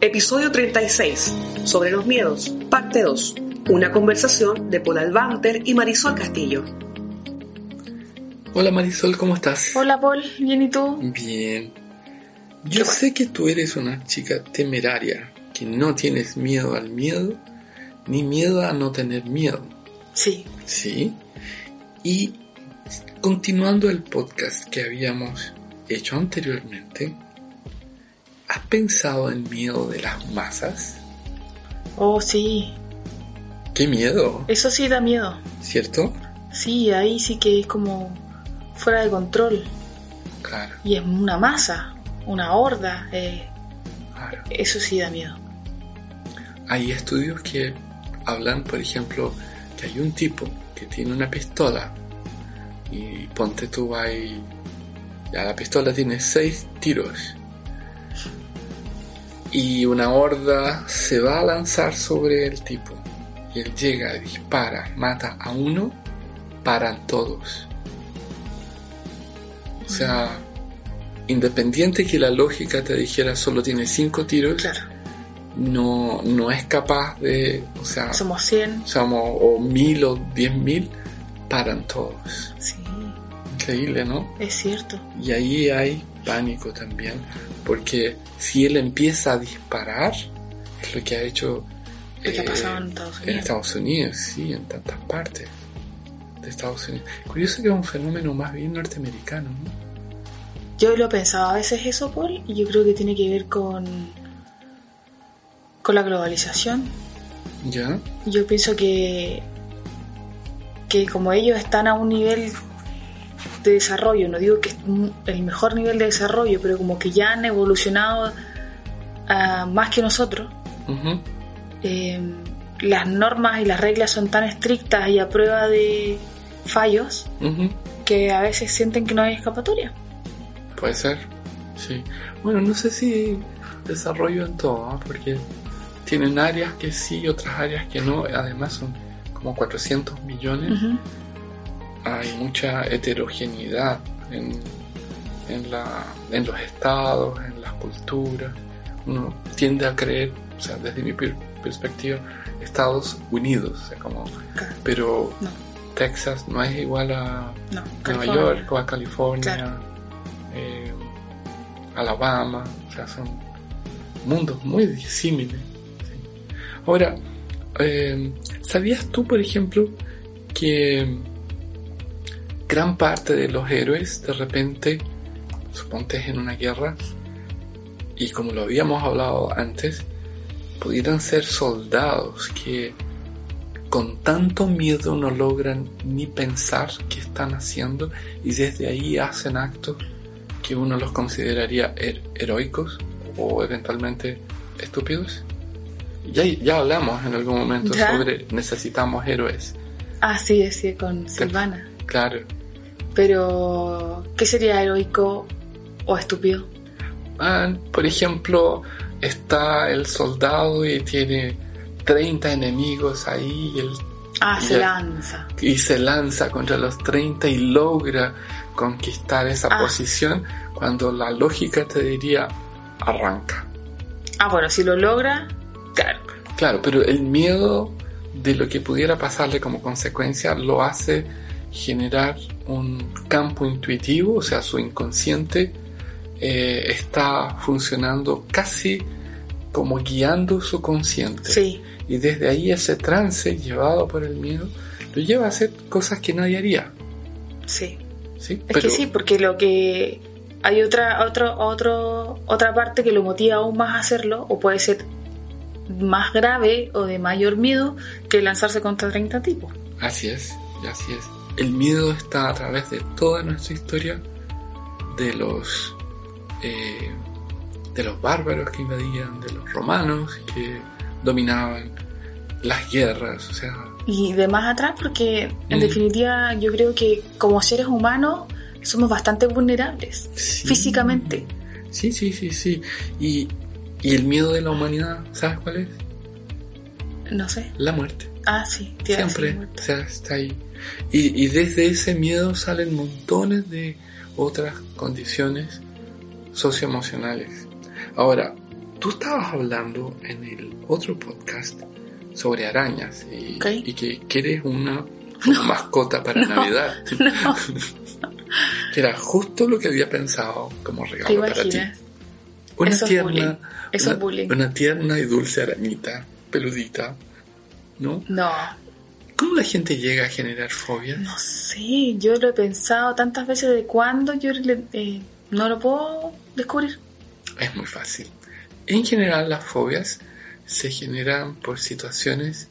Episodio 36. Sobre los miedos. Parte 2. Una conversación de Paul Albanter y Marisol Castillo. Hola Marisol, ¿cómo estás? Hola Paul, ¿bien y tú? Bien. Yo sé que tú eres una chica temeraria, que no tienes miedo al miedo, ni miedo a no tener miedo. Sí. ¿Sí? Y continuando el podcast que habíamos hecho anteriormente, ¿has pensado en miedo de las masas? Oh, sí. ¡Qué miedo! Eso sí da miedo. ¿Cierto? Sí, ahí sí que es como fuera de control. Claro. Y es una masa, una horda. eh, Claro. eso sí da miedo. Hay estudios que hablan, por ejemplo, que hay un tipo que tiene una pistola y ponte tú ahí, ya la pistola tiene seis tiros y una horda se va a lanzar sobre el tipo y él llega, dispara, mata a uno, paran todos. O sea, independiente que la lógica te dijera solo tiene cinco tiros, Claro. no, no es capaz de, o sea, Somos 100. somos o mil o diez mil, paran todos. Sí, Increíble, ¿no? es cierto. Y ahí hay pánico también, porque si él empieza a disparar, es lo que ha hecho Lo que ha eh, pasado en Estados en Unidos. Estados Unidos, sí, en tantas partes de Estados Unidos. Curioso que es un fenómeno más bien norteamericano, ¿no? Yo lo he pensado a veces eso, Paul, y yo creo que tiene que ver con, con la globalización. ¿Ya? Yo pienso que, que como ellos están a un nivel de desarrollo, no digo que es el mejor nivel de desarrollo, pero como que ya han evolucionado ah, más que nosotros, eh, las normas y las reglas son tan estrictas y a prueba de fallos que a veces sienten que no hay escapatoria. Puede ser, sí. Bueno, no sé si desarrollo en todo, ¿ah? porque tienen áreas que sí, otras áreas que no. Además son como 400 millones. Hay mucha heterogeneidad en, en, la, en los estados, en las culturas. Uno tiende a creer, o sea, desde mi per- perspectiva, Estados Unidos, o sea, como, pero No, Texas no es igual a, no. Nueva. York o a California, Claro. eh, Alabama, o sea, son mundos muy disímiles. sí. Ahora, eh, ¿sabías tú, por ejemplo, que gran parte de los héroes de repente, suponte en una guerra, y como lo habíamos hablado antes, pudieran ser soldados que con tanto miedo no logran ni pensar qué están haciendo y desde ahí hacen actos que uno los consideraría her- heroicos o eventualmente estúpidos. Ya, ya hablamos en algún momento Ya. sobre necesitamos héroes. Ah, sí, decía con Silvana. Claro. Pero, ¿qué sería heroico o estúpido? Ah, por ejemplo, está el soldado y tiene 30 enemigos ahí y, el- Ah, se lanza. y se lanza contra los 30 y logra conquistar esa Ah. posición cuando la lógica te diría arranca. Ah, bueno, si lo logra, claro. Claro, pero el miedo de lo que pudiera pasarle como consecuencia lo hace generar un campo intuitivo, o sea, su inconsciente eh, está funcionando casi como guiando su consciente. Sí, Y desde ahí ese trance llevado por el miedo lo lleva a hacer cosas que nadie haría. sí. ¿sí? Es que sí, porque lo que hay otra, otro, otro, otra parte que lo motiva aún más a hacerlo, o puede ser más grave o de mayor miedo que lanzarse contra 30 tipos. Así es, así es. El miedo está a través de toda nuestra historia, de los eh, de los bárbaros que invadían, de los romanos que dominaban las guerras, o sea, Y de más atrás, porque en Mm. definitiva yo creo que como seres humanos somos bastante vulnerables sí. físicamente. Sí, sí, sí, sí. Y, y el miedo de la humanidad, ¿sabes cuál es? No sé. La muerte. Ah, sí, Siempre, o sea, está ahí. Y, y desde ese miedo salen montones de otras condiciones socioemocionales. Ahora, tú estabas hablando en el otro podcast sobre arañas y, que quieres una mascota para No, Navidad. no. que era justo lo que había pensado como ¿Te regalo para ti. Una Eso es tierna, bullying. Eso una, es bullying. una tierna y dulce arañita, peludita, ¿no? No, ¿Cómo la gente llega a generar fobias? no sé. Yo lo he pensado tantas veces de cuándo yo le- eh, no lo puedo descubrir. Es muy fácil. En general las fobias se generan por situaciones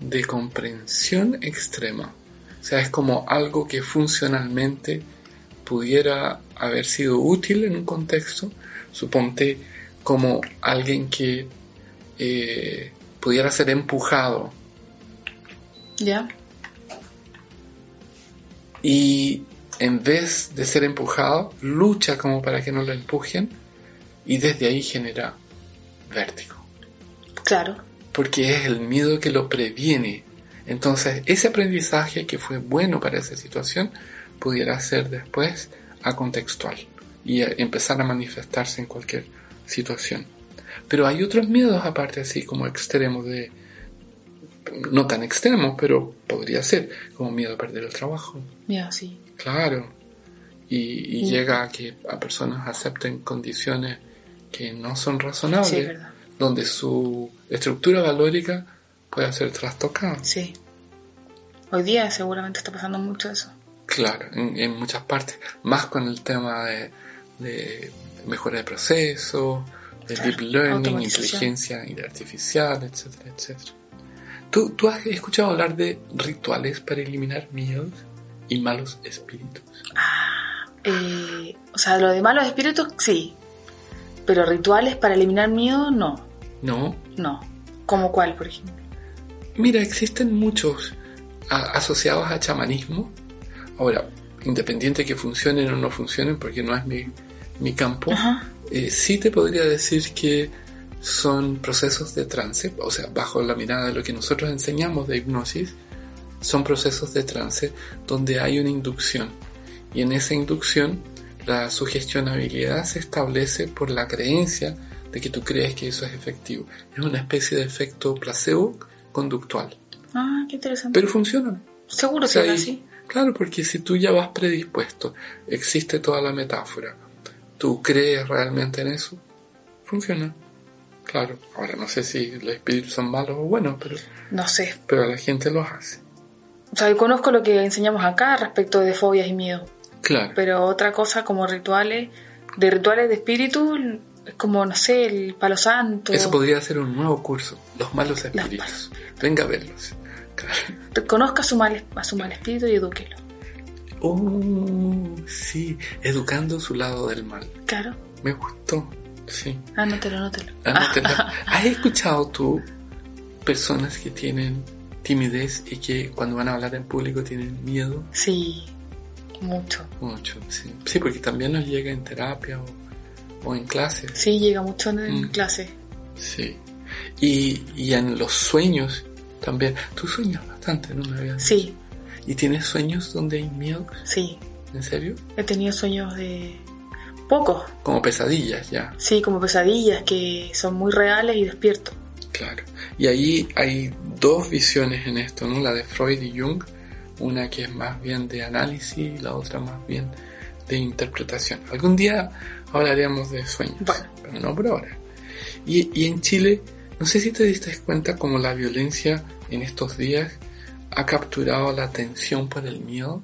de comprensión extrema. O sea, es como algo que funcionalmente pudiera haber sido útil en un contexto. Suponte como alguien que eh, pudiera ser empujado ¿Ya? y en vez de ser empujado, lucha como para que no lo empujen y desde ahí genera vértigo. Claro. porque es el miedo que lo previene. Entonces, ese aprendizaje que fue bueno para esa situación pudiera ser después acontextual y a- empezar a manifestarse en cualquier situación. Pero hay otros miedos aparte así como extremos de no tan extremos, pero podría ser como miedo a perder el trabajo. Sí. Claro. Y, y llega a que a personas acepten condiciones que no son razonables Sí, donde su estructura valórica puede ser trastocada. Sí. Hoy día seguramente está pasando mucho eso. Claro, en, en muchas partes, más con el tema de, de mejora de procesos, de Claro, deep learning, inteligencia artificial, etcétera, etcétera. ¿Tú, ¿Tú has escuchado hablar de rituales para eliminar miedos y malos espíritus? Eh, o sea, lo de malos espíritus, sí. Pero rituales para eliminar miedo, no. No, No. ¿Como cuál, por ejemplo? Mira, existen muchos a- asociados a chamanismo. Ahora, independiente que funcionen o no funcionen, porque no es mi, mi campo, eh, sí te podría decir que son procesos de trance, o sea, bajo la mirada de lo que nosotros enseñamos de hipnosis, son procesos de trance donde hay una inducción. Y en esa inducción, la sugestionabilidad se establece por la creencia de que tú crees que eso es efectivo. Es una especie de efecto placebo conductual. Ah, qué interesante. Pero funciona. Seguro O sea, será y- así. Claro, porque si tú ya vas predispuesto, existe toda la metáfora, tú crees realmente en eso, funciona. Claro, ahora no sé si los espíritus son malos o buenos, pero, No sé. pero la gente los hace. O sea, yo conozco lo que enseñamos acá respecto de fobias y miedo. Claro, Pero otra cosa como rituales, de rituales de espíritu, es como, no sé, el palo santo. eso podría ser un nuevo curso, los malos Los espíritus. Venga a verlos. Claro. Reconozca a su mal, a su mal espíritu y edúquelo. Oh, sí, educando su lado del mal. Claro. Me gustó, sí. Anótelo, anótelo. Anótela. ¿Has escuchado tú personas que tienen timidez y que cuando van a hablar en público tienen miedo? Sí, mucho. Mucho, sí. Sí, porque también nos llega en terapia o, o en clases. Sí, llega mucho en, en Mm. clase. Sí. Y, y en los sueños también. Tú sueñas bastante, ¿no? Me habías Sí, ¿Y tienes sueños donde hay miedo? sí. ¿En serio? He tenido sueños de... Pocos. Como pesadillas, ya. Sí, como pesadillas que son muy reales y despierto. Claro. Y ahí hay dos visiones en esto, ¿no? La de Freud y Jung, una que es más bien de análisis y la otra más bien de interpretación. Algún día hablaremos de sueños, Bueno. pero no por ahora. Y, y en Chile, no sé si te diste cuenta como la violencia en estos días ha capturado la atención por el miedo.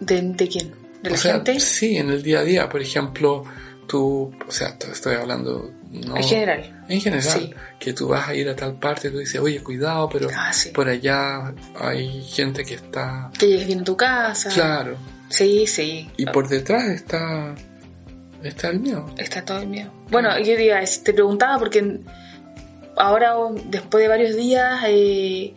¿De, de quién? ¿De la o sea, gente? sí, en el día a día, por ejemplo, tú, o sea, estoy hablando no, En general. en general, Sí. que tú vas a ir a tal parte, tú dices, oye, cuidado, pero Ah, sí. por allá hay gente que está... Que llegues bien a tu casa. Claro, Sí, sí. y por detrás está, está el miedo. Está todo el miedo. Bueno, yo diría, es- te preguntaba porque ahora, después de varios días, eh,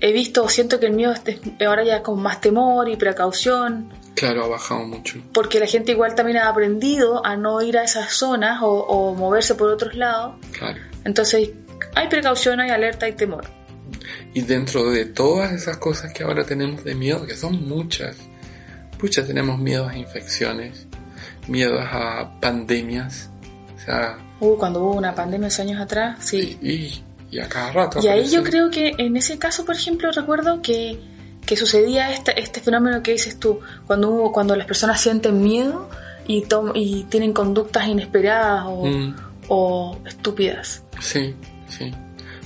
he visto, siento que el miedo es- ahora ya con más temor y precaución, Claro, ha bajado mucho. porque la gente igual también ha aprendido a no ir a esas zonas o, o moverse por otros lados. Claro. Entonces, hay precaución, hay alerta, hay temor. Y dentro de todas esas cosas que ahora tenemos de miedo, que son muchas, pucha, tenemos miedos a infecciones, miedos a pandemias, o sea, Uh, cuando hubo una pandemia hace años atrás, sí. Y, y a cada rato. Y ahí yo creo que en ese caso, por ejemplo, recuerdo que, que sucedía este, este fenómeno que dices tú, cuando hubo, cuando las personas sienten miedo y, tom- y tienen conductas inesperadas o, Mm. o estúpidas. Sí, sí.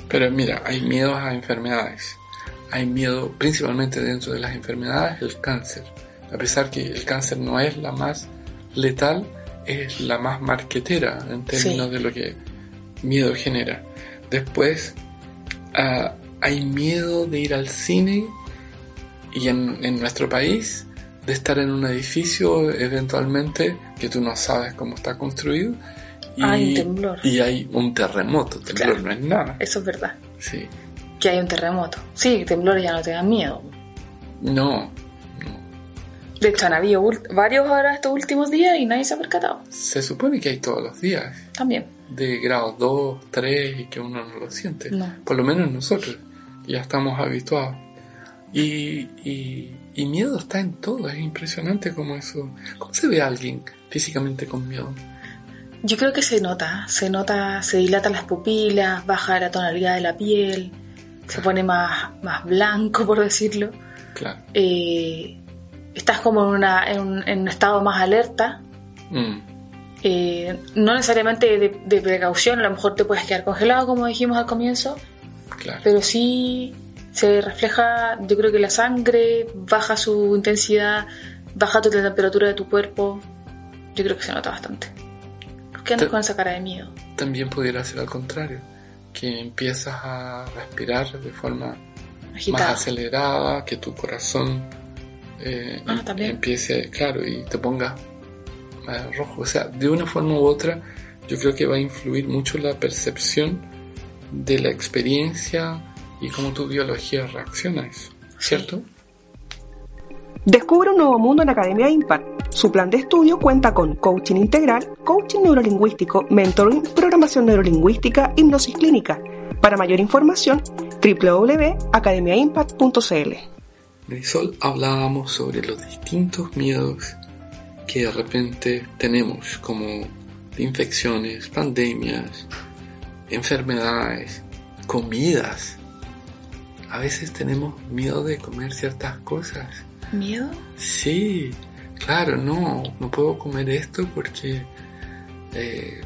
Pero mira, hay miedos a enfermedades. Hay miedo principalmente dentro de las enfermedades, el cáncer. A pesar que el cáncer no es la más letal, es la más marquetera en términos Sí. de lo que miedo genera. Después, ah, hay miedo de ir al cine y en, en nuestro país de estar en un edificio eventualmente que tú no sabes cómo está construido y, Hay un temblor. y hay un terremoto. Temblor Claro. no es nada. Eso es verdad. Sí. Que hay un terremoto. Sí, temblores ya no te dan miedo. No, De hecho, han habido varios ahora estos últimos días y nadie se ha percatado. se supone que hay todos los días También. de grado 2, 3 y que uno no lo siente. No. Por lo menos nosotros ya estamos habituados. Y, y, y miedo está en todo, es impresionante como eso. ¿Cómo se ve a alguien físicamente con miedo? Yo creo que se nota, se nota, se dilatan las pupilas, baja la tonalidad de la piel, se pone más, más blanco, por decirlo. Claro. Eh, estás como en, una, en, un, en un estado más alerta, Mm, eh, no necesariamente de, de precaución, a lo mejor te puedes quedar congelado, como dijimos al comienzo, claro. pero sí se refleja, yo creo que la sangre baja su intensidad, baja tu- la temperatura de tu cuerpo, yo creo que se nota bastante. ¿Por qué andas con esa cara de miedo? También pudiera ser al contrario, que empiezas a respirar de forma más acelerada, que tu corazón eh, Ah, em- empiece, claro, y te ponga más rojo. O sea, de una forma u otra, yo creo que va a influir mucho la percepción de la experiencia y cómo tu biología reacciona a eso, ¿cierto? Descubre un nuevo mundo en Academia Impact. Su plan de estudio cuenta con coaching integral, coaching neurolingüístico, mentoring, programación neurolingüística, hipnosis clínica. Para mayor información, www.academiaimpact.cl. Marisol, hablábamos sobre los distintos miedos que de repente tenemos, como de infecciones, pandemias, enfermedades, comidas. A veces tenemos miedo de comer ciertas cosas. ¿Miedo? Sí, claro, no, no puedo comer esto porque eh,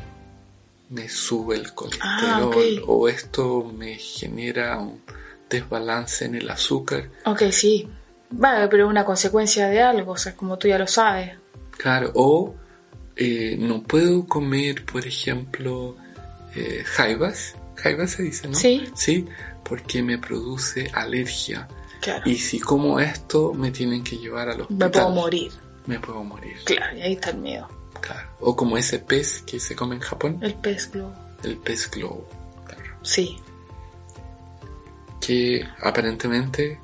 me sube el colesterol Ah, o esto me genera un desbalance en el azúcar. Ok, sí. Vale, pero es una consecuencia de algo, o sea, como tú ya lo sabes. Claro, o eh, no puedo comer, por ejemplo, eh, jaivas. Jaivas se dice, ¿no? Sí. Sí, porque me produce alergia. Claro. Y si como esto, me tienen que llevar al hospital. Me puedo morir. Me puedo morir. Claro, y ahí está el miedo. Claro. O como ese pez que se come en Japón, El pez globo. el pez globo. Claro. Sí. Que aparentemente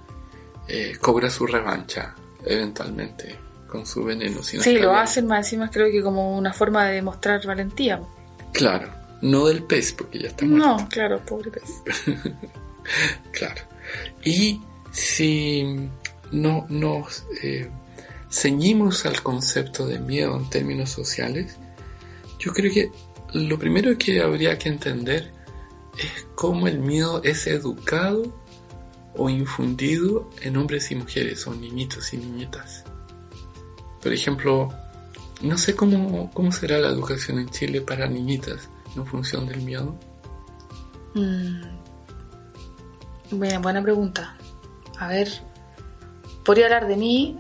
eh, cobra su revancha eventualmente con su veneno. si no Sí, lo bien. hacen más encima creo que como una forma de demostrar valentía. Claro. No del pez, porque ya está muerto. No, claro, pobre pez. Claro. Y si no nos eh, ceñimos al concepto de miedo en términos sociales, yo creo que lo primero que habría que entender es cómo el miedo es educado o infundido en hombres y mujeres, o niñitos y niñitas. Por ejemplo, no sé cómo, cómo será la educación en Chile para niñitas en función del miedo. Mm. Buena, buena pregunta. A ver, podría hablar de mí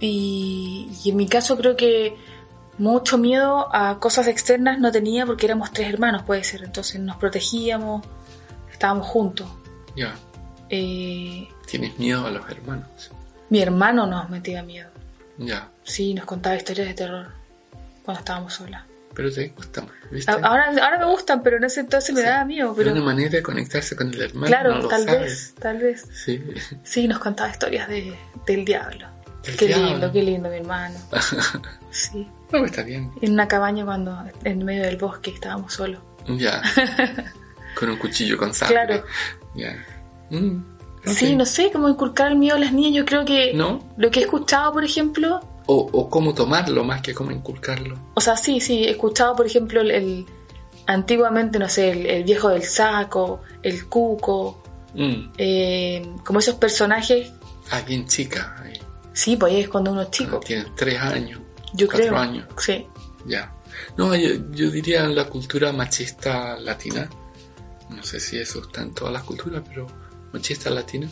y, y en mi caso creo que mucho miedo a cosas externas no tenía porque éramos tres hermanos, puede ser. Entonces nos protegíamos, estábamos juntos. Ya, Eh, tienes miedo a los hermanos. mi hermano nos metía miedo. Ya, Sí, nos contaba historias de terror cuando estábamos solas. Pero te gusta, ¿viste? A- Ahora, ahora me gustan, pero en ese entonces me Sí. daba miedo. Pero una manera de conectarse con el hermano. claro, no tal vez, tal vez. Sí. Sí, nos contaba historias de, del diablo. Qué diablo. lindo, qué lindo, mi hermano. Sí, No, está bien. en una cabaña cuando en medio del bosque estábamos solos. Ya. con un cuchillo con sangre. Claro. Ya. Mm. Sí, no sé cómo inculcar el miedo a las niñas. Yo creo que ¿No? lo que he escuchado, por ejemplo, O, o cómo tomarlo más que cómo inculcarlo. o sea, sí, sí, he escuchado, por ejemplo, el, el- antiguamente, no sé, el, el viejo del saco, el cuco, Mm. eh, como esos personajes. Ah, bien chica. ahí. Sí, pues ahí es cuando uno es chico. Tiene tres años. Yo cuatro creo. años. Sí. Ya. No, yo, yo diría la cultura machista latina. No sé si eso está en todas las culturas, pero machista latina.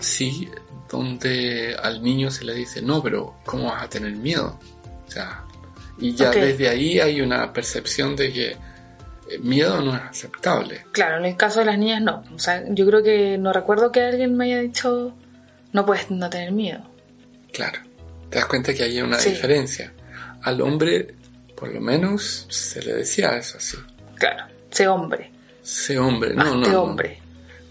Sí, donde al niño se le dice, no, pero ¿cómo vas a tener miedo? O sea, y ya desde ahí hay una percepción de que eh, miedo no es aceptable. Claro, en el caso de las niñas no. O sea, yo creo que no recuerdo que alguien me haya dicho no puedes no tener miedo. Claro. Te das cuenta que hay una Sí. diferencia. Al hombre, por lo menos, se le decía eso así. Claro, sé hombre. Sé hombre, no, no. no. hombre.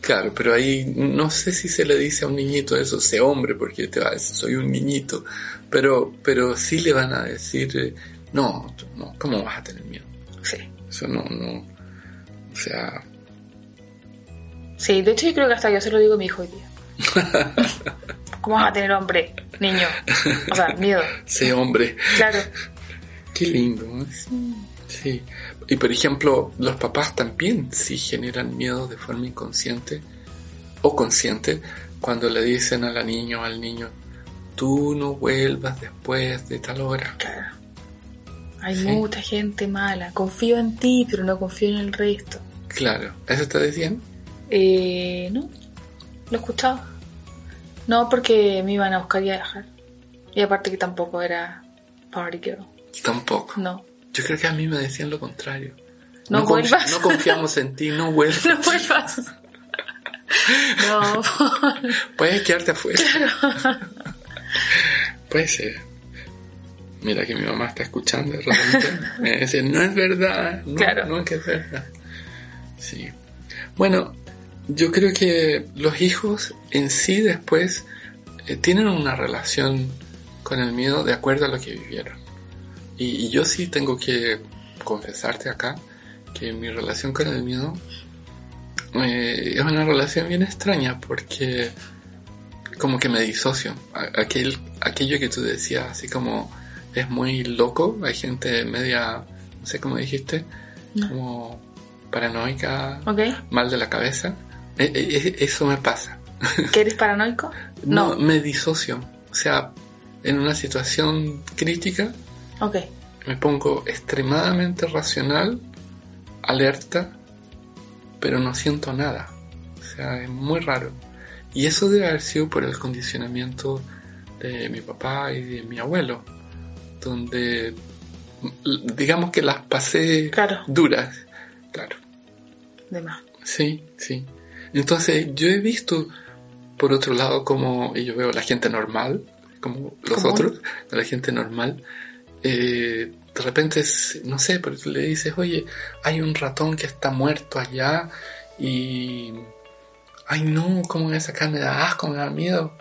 Claro, pero ahí no sé si se le dice a un niñito eso, sé hombre, porque te va a decir, soy un niñito. Pero, pero sí le van a decir, eh, no, no, ¿cómo vas a tener miedo? Sí. Eso no, no. O sea, Sí, de hecho yo creo que hasta yo se lo digo a mi hijo hoy día. ¿Cómo vas a tener hombre, niño? O sea, miedo. sé hombre. Claro. Qué lindo. ¿no? Sí. Y por ejemplo, los papás también sí generan miedo de forma inconsciente o consciente cuando le dicen a la niña o al niño, tú no vuelvas después de tal hora. Claro. Hay Sí. mucha gente mala. Confío en ti, pero no confío en el resto. Claro, ¿eso te decían? Eh, no, lo he escuchado. No, porque me iban a buscar y a dejar. Y aparte que tampoco era party girl. Tampoco. No. Yo creo que a mí me decían lo contrario. No confi- vuelvas. no confiamos en ti, no vuelvas. No vuelvas. No. Puedes quedarte afuera. Puede ser. Mira que mi mamá está escuchando de repente. Me dice, no es verdad. No, Claro. no es que es verdad. Sí. Bueno, yo creo que los hijos en sí después eh, tienen una relación con el miedo de acuerdo a lo que vivieron. Y, y yo sí tengo que confesarte acá que mi relación con el miedo eh, es una relación bien extraña porque como que me disocio. Aquel, aquello que tú decías, así como es muy loco, hay gente media, no sé cómo dijiste, No. como paranoica, ¿Ok? mal de la cabeza. Eh, eh, eso me pasa. ¿Que eres paranoico? No, No. me disocio. O sea, en una situación crítica Ok. me pongo extremadamente racional, alerta, pero no siento nada. O sea, es muy raro. Y eso debe haber sido por el condicionamiento de mi papá y de mi abuelo, donde digamos que las pasé Claro. duras. Claro. De más. Sí, sí. Entonces yo he visto, por otro lado, como, y yo veo la gente normal, como los Común. otros, la gente normal, eh, de repente, no sé, pero tú le dices, oye, hay un ratón que está muerto allá y... Ay no, como esa carne da asco, me da miedo.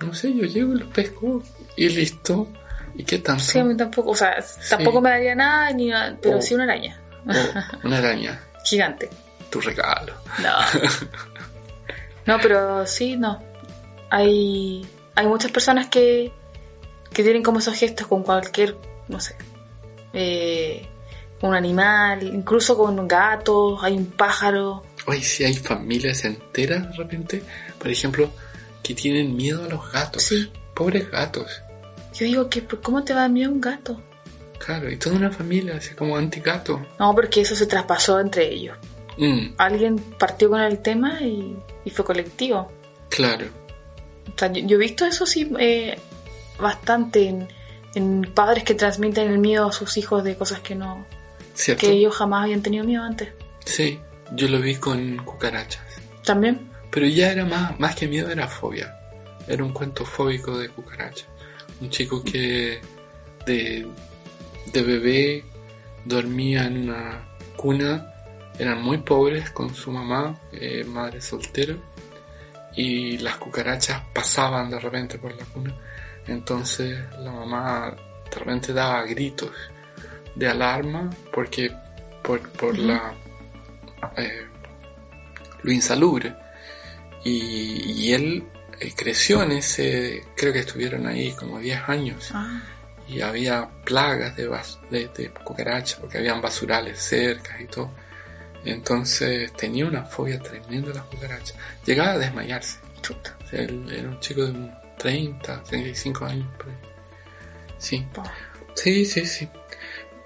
No sé, yo llego y lo pesco y listo. ¿Y qué tanto? Sí, a mí tampoco. O sea, tampoco me daría nada, ni pero Oh. sí una araña. Oh, una araña, Gigante. tu regalo. No. No, pero sí, no. Hay, hay muchas personas que, que tienen como esos gestos con cualquier, no sé, eh, un animal, incluso con gatos, hay un pájaro. Oye, si hay familias enteras de repente, por ejemplo, que tienen miedo a los gatos. Sí. Pobres gatos. Yo digo que, ¿cómo te va a miedo un gato? Claro, y toda una familia así como anti-gato. No, porque eso se traspasó entre ellos. Mm, Alguien partió con el tema y, y fue colectivo. claro. O sea, yo, yo he visto eso sí eh, bastante en, en padres que transmiten el miedo a sus hijos de cosas que no ¿Cierto? que ellos jamás habían tenido miedo antes. Sí, yo lo vi con cucarachas. También. Pero ya era más, más que miedo, era fobia. Era un cuento fóbico de cucarachas. Un chico que de, de bebé dormía en una cuna. Eran muy pobres con su mamá, eh, madre soltera. Y las cucarachas pasaban de repente por la cuna. Entonces la mamá de repente daba gritos de alarma porque por, por la eh, lo insalubre. Y, y él eh, creció en ese, creo que estuvieron ahí como 10 años. Ah, y había plagas de, bas- de, de cucarachas porque habían basurales cerca y todo. Entonces tenía una fobia tremenda a las cucarachas. Llegaba a desmayarse. Chuta. O sea, él era un chico de 30, 35 años. por ahí. Sí, sí, sí, sí.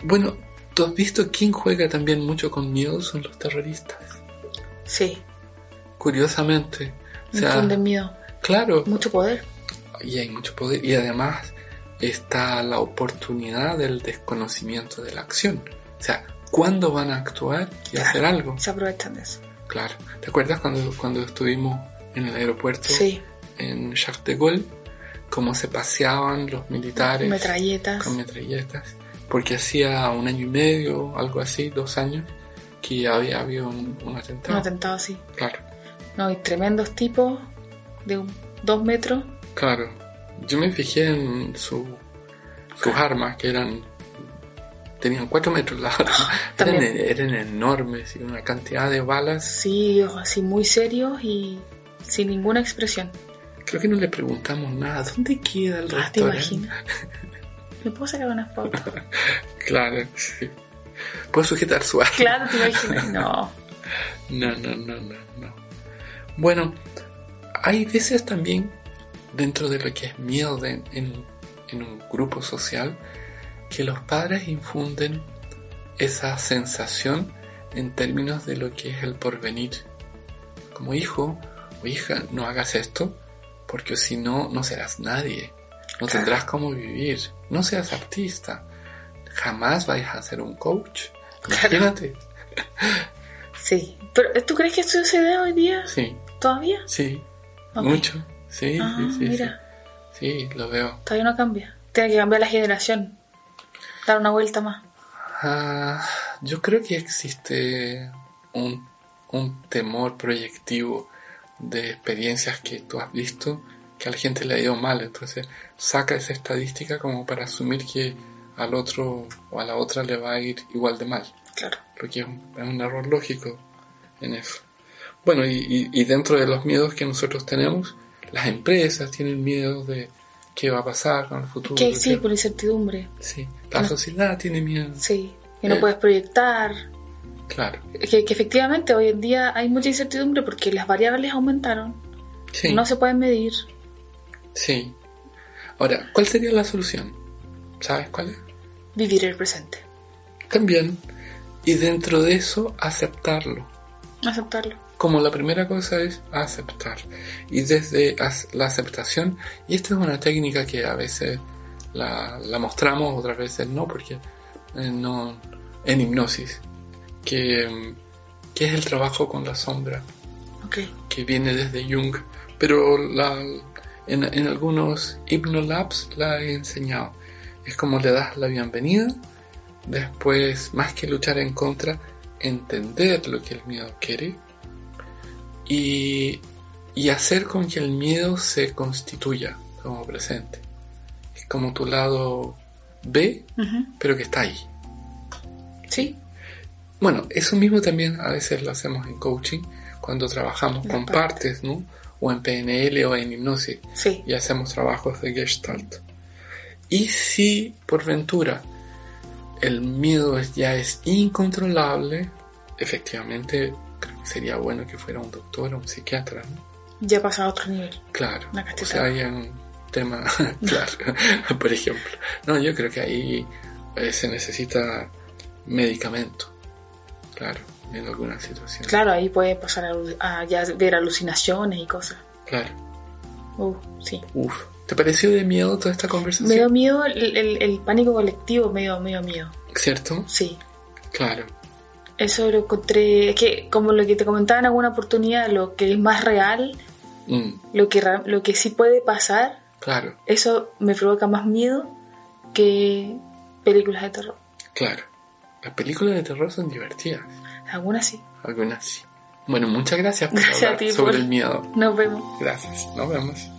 Bueno, ¿tú has visto quién juega también mucho con miedo? Son los terroristas. Sí, Curiosamente. O sea, infunden miedo. claro, Mucho poder. y hay mucho poder. Y además está la oportunidad del desconocimiento de la acción. O sea, ¿cuándo van a actuar y Claro. hacer algo? Se aprovechan de eso. Claro. ¿Te acuerdas cuando, cuando estuvimos en el aeropuerto Sí, en Charles de Gaulle? Cómo se paseaban los militares metralletas. con metralletas. Porque hacía un año y medio, algo así, dos años, que había habido un, un atentado. Un atentado así. Claro, No, y tremendos tipos de un- dos metros. claro. Yo me fijé en su, sus armas, que eran. tenían cuatro metros las armas. Eran, También. eran enormes y una cantidad de balas. Sí, así muy serios y sin ninguna expresión. Creo que no le preguntamos nada. ¿Dónde queda el Ah, ¿te restaurante? imaginas? ¿Me puedo sacar unas fotos? Claro, sí. Puedo sujetar su arma. Claro, te imaginas. No. No, no, no, no, no. Bueno, hay veces también dentro de lo que es miedo en, en un grupo social que los padres infunden esa sensación en términos de lo que es el porvenir. Como hijo o hija, no hagas esto porque si no, no serás nadie. No tendrás cómo vivir. No seas artista. Jamás vayas a ser un coach. Claro. Imagínate. Sí. Pero ¿tú crees que esto se da hoy día? Sí, ¿Todavía? sí. Mucho. Sí, Ah, sí, sí, mira. sí. Sí, lo veo. Todavía no cambia. Tiene que cambiar la generación. Dar una vuelta más. Ah, yo creo que existe un, un temor proyectivo de experiencias que tú has visto que a la gente le ha ido mal. Entonces saca esa estadística como para asumir que al otro o a la otra le va a ir igual de mal. Claro. Lo que es un, es un error lógico en eso. Bueno, y, y- y dentro de los miedos que nosotros tenemos, las empresas tienen miedo de qué va a pasar con el futuro. Que qué- sí, por incertidumbre. Sí, la sociedad tiene miedo. Sí. Que no Eh. puedes proyectar. Claro. Que, que efectivamente hoy en día hay mucha incertidumbre porque las variables aumentaron. Sí. No se pueden medir. Sí. Ahora, ¿cuál sería la solución? ¿Sabes cuál es? Vivir el presente. También. Y dentro de eso, aceptarlo. Aceptarlo. Como la primera cosa es aceptar. Y desde la aceptación, y esta es una técnica que a veces la, la mostramos, otras veces no, porque eh, no en hipnosis, que, que es el trabajo con la sombra. Ok. que viene desde Jung, pero la, en, en algunos Hypnolabs la he enseñado. Es como le das la bienvenida, después, más que luchar en contra, entender lo que el miedo quiere y, y hacer con que el miedo se constituya como presente. Es como tu lado B, Ujú. pero que está ahí. Sí. Bueno, eso mismo también a veces lo hacemos en coaching cuando trabajamos Las con partes, ¿no? O en PNL o en hipnosis Sí. y hacemos trabajos de Gestalt. Y si por ventura el miedo ya es incontrolable, efectivamente creo que sería bueno que fuera un doctor o un psiquiatra, ¿no? Ya pasa a otro nivel. Claro. O sea, hay un tema, claro, por ejemplo. No, yo creo que ahí eh, se necesita medicamento, claro, en alguna situación. Claro, ahí puede pasar a, a ya ver alucinaciones y cosas. Claro. Uh, sí. Uf. ¿Te pareció de miedo toda esta conversación? Me dio miedo el, el- el pánico colectivo, me dio, me dio miedo. ¿Cierto? Sí. Claro. Eso lo encontré, es que como lo que te comentaba en alguna oportunidad, lo que es más real, Mm, lo que, lo que sí puede pasar, claro, eso me provoca más miedo que películas de terror. claro. Las películas de terror son divertidas. Algunas sí. Algunas sí. Bueno, muchas gracias por Gracias a hablar ti sobre por- el miedo. Nos vemos. Gracias. Nos vemos.